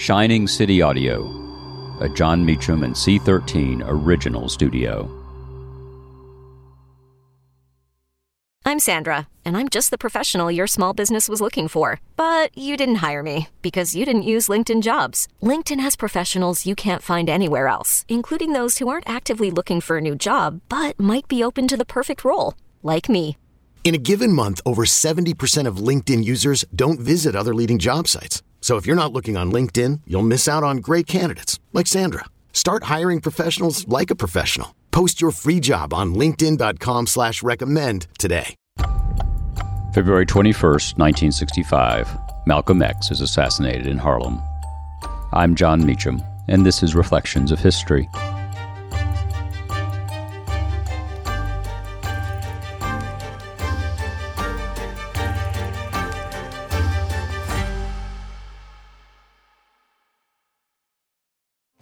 Shining City Audio, a Jon Meacham and C13 original studio. I'm Sandra, and I'm just the professional your small business was looking for. But you didn't hire me because you didn't use LinkedIn jobs. LinkedIn has professionals you can't find anywhere else, including those who aren't actively looking for a new job but might be open to the perfect role, like me. In a given month, over 70% of LinkedIn users don't visit other leading job sites. So if you're not looking on LinkedIn, you'll miss out on great candidates like Sandra. Start hiring professionals like a professional. Post your free job on LinkedIn.com slash recommend today. February 21st, 1965. Malcolm X is assassinated in Harlem. I'm Jon Meacham, and this is Reflections of History.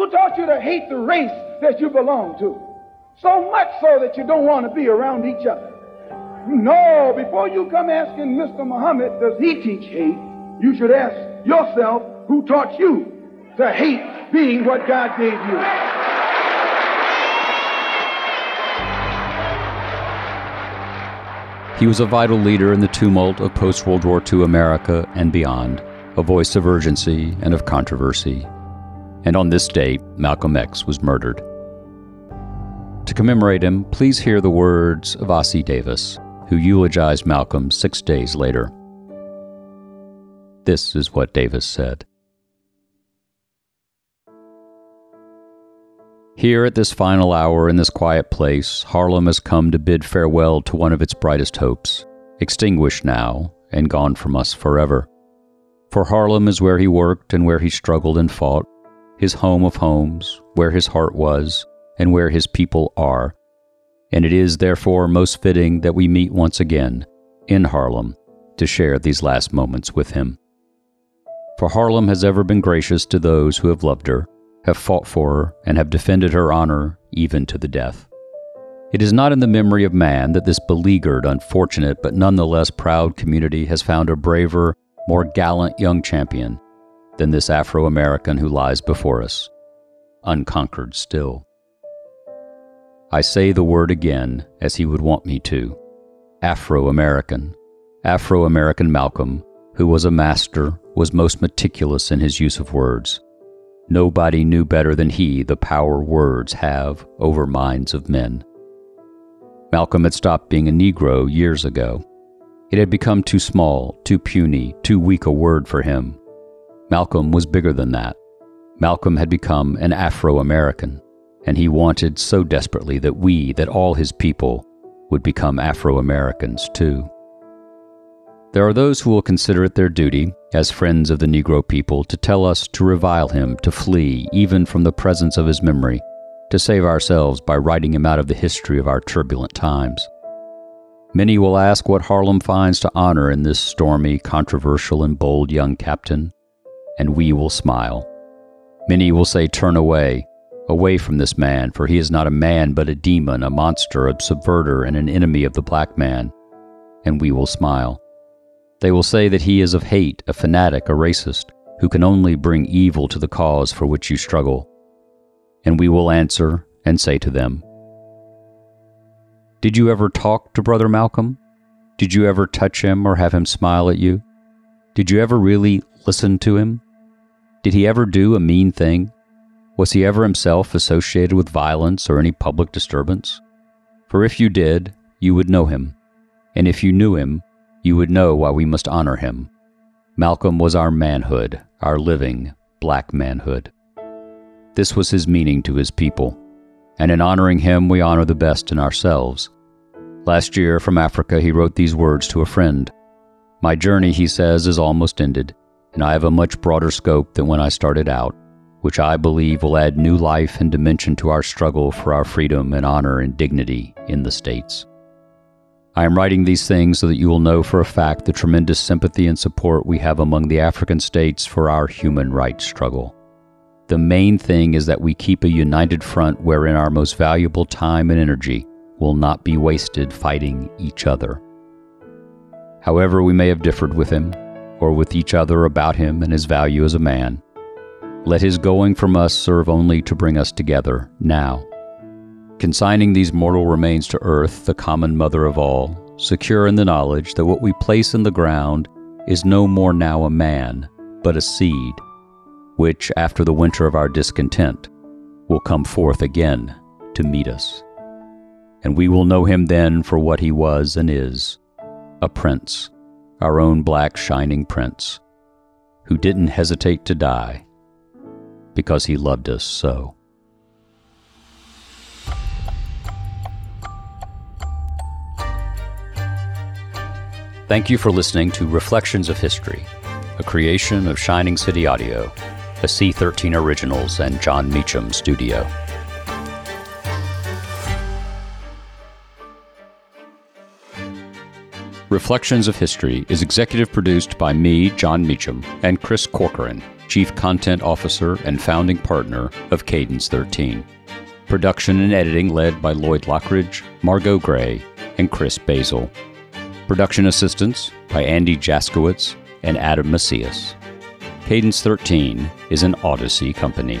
Who taught you to hate the race that you belong to? So much so that you don't want to be around each other. No, before you come asking Mr. Muhammad, does he teach hate? You should ask yourself, who taught you to hate being what God gave you? He was a vital leader in the tumult of post World War II America and beyond, a voice of urgency and of controversy. And on this date, Malcolm X was murdered. To commemorate him, please hear the words of Ossie Davis, who eulogized Malcolm six days later. This is what Davis said. Here at this final hour in this quiet place, Harlem has come to bid farewell to one of its brightest hopes, extinguished now and gone from us forever. For Harlem is where he worked and where he struggled and fought, his home of homes, where his heart was, and where his people are. And it is therefore most fitting that we meet once again in Harlem to share these last moments with him. For Harlem has ever been gracious to those who have loved her, have fought for her, and have defended her honor even to the death. It is not in the memory of man that this beleaguered, unfortunate, but nonetheless proud community has found a braver, more gallant young champion than this Afro American who lies before us, unconquered still. I say the word again as he would want me to Afro American. Afro American Malcolm, who was a master, was most meticulous in his use of words. Nobody knew better than he the power words have over minds of men. Malcolm had stopped being a Negro years ago. It had become too small, too puny, too weak a word for him. Malcolm was bigger than that. Malcolm had become an Afro American, and he wanted so desperately that we, that all his people, would become Afro Americans too. There are those who will consider it their duty, as friends of the Negro people, to tell us to revile him, to flee even from the presence of his memory, to save ourselves by writing him out of the history of our turbulent times. Many will ask what Harlem finds to honor in this stormy, controversial, and bold young captain and we will smile. Many will say, Turn away, away from this man, for he is not a man, but a demon, a monster, a subverter, and an enemy of the black man. And we will smile. They will say that he is of hate, a fanatic, a racist, who can only bring evil to the cause for which you struggle. And we will answer and say to them, Did you ever talk to Brother Malcolm? Did you ever touch him or have him smile at you? Did you ever really listen to him? Did he ever do a mean thing? Was he ever himself associated with violence or any public disturbance? For if you did, you would know him. And if you knew him, you would know why we must honor him. Malcolm was our manhood, our living, black manhood. This was his meaning to his people, and in honoring him, we honor the best in ourselves. Last year, from Africa, he wrote these words to a friend My journey, he says, is almost ended, and I have a much broader scope than when I started out, which I believe will add new life and dimension to our struggle for our freedom and honor and dignity in the States. I am writing these things so that you will know for a fact the tremendous sympathy and support we have among the African states for our human rights struggle. The main thing is that we keep a united front wherein our most valuable time and energy will not be wasted fighting each other. However, we may have differed with him, or with each other about him and his value as a man, let his going from us serve only to bring us together now. Consigning these mortal remains to earth, the common mother of all, secure in the knowledge that what we place in the ground is no more now a man, but a seed, which, after the winter of our discontent, will come forth again to meet us. And we will know him then for what he was and is a prince, our own black shining prince, who didn't hesitate to die because he loved us so. Thank you for listening to Reflections of History, a creation of Shining City Audio, a C13 Originals and Jon Meacham studio. Reflections of History is executive produced by me, Jon Meacham, and Chris Corcoran, Chief Content Officer and founding partner of Cadence 13. Production and editing led by Lloyd Lockridge, Margot Gray, and Chris Basil. Production assistance by Andy Jaskowitz and Adam Macias. Cadence 13 is an Odyssey company.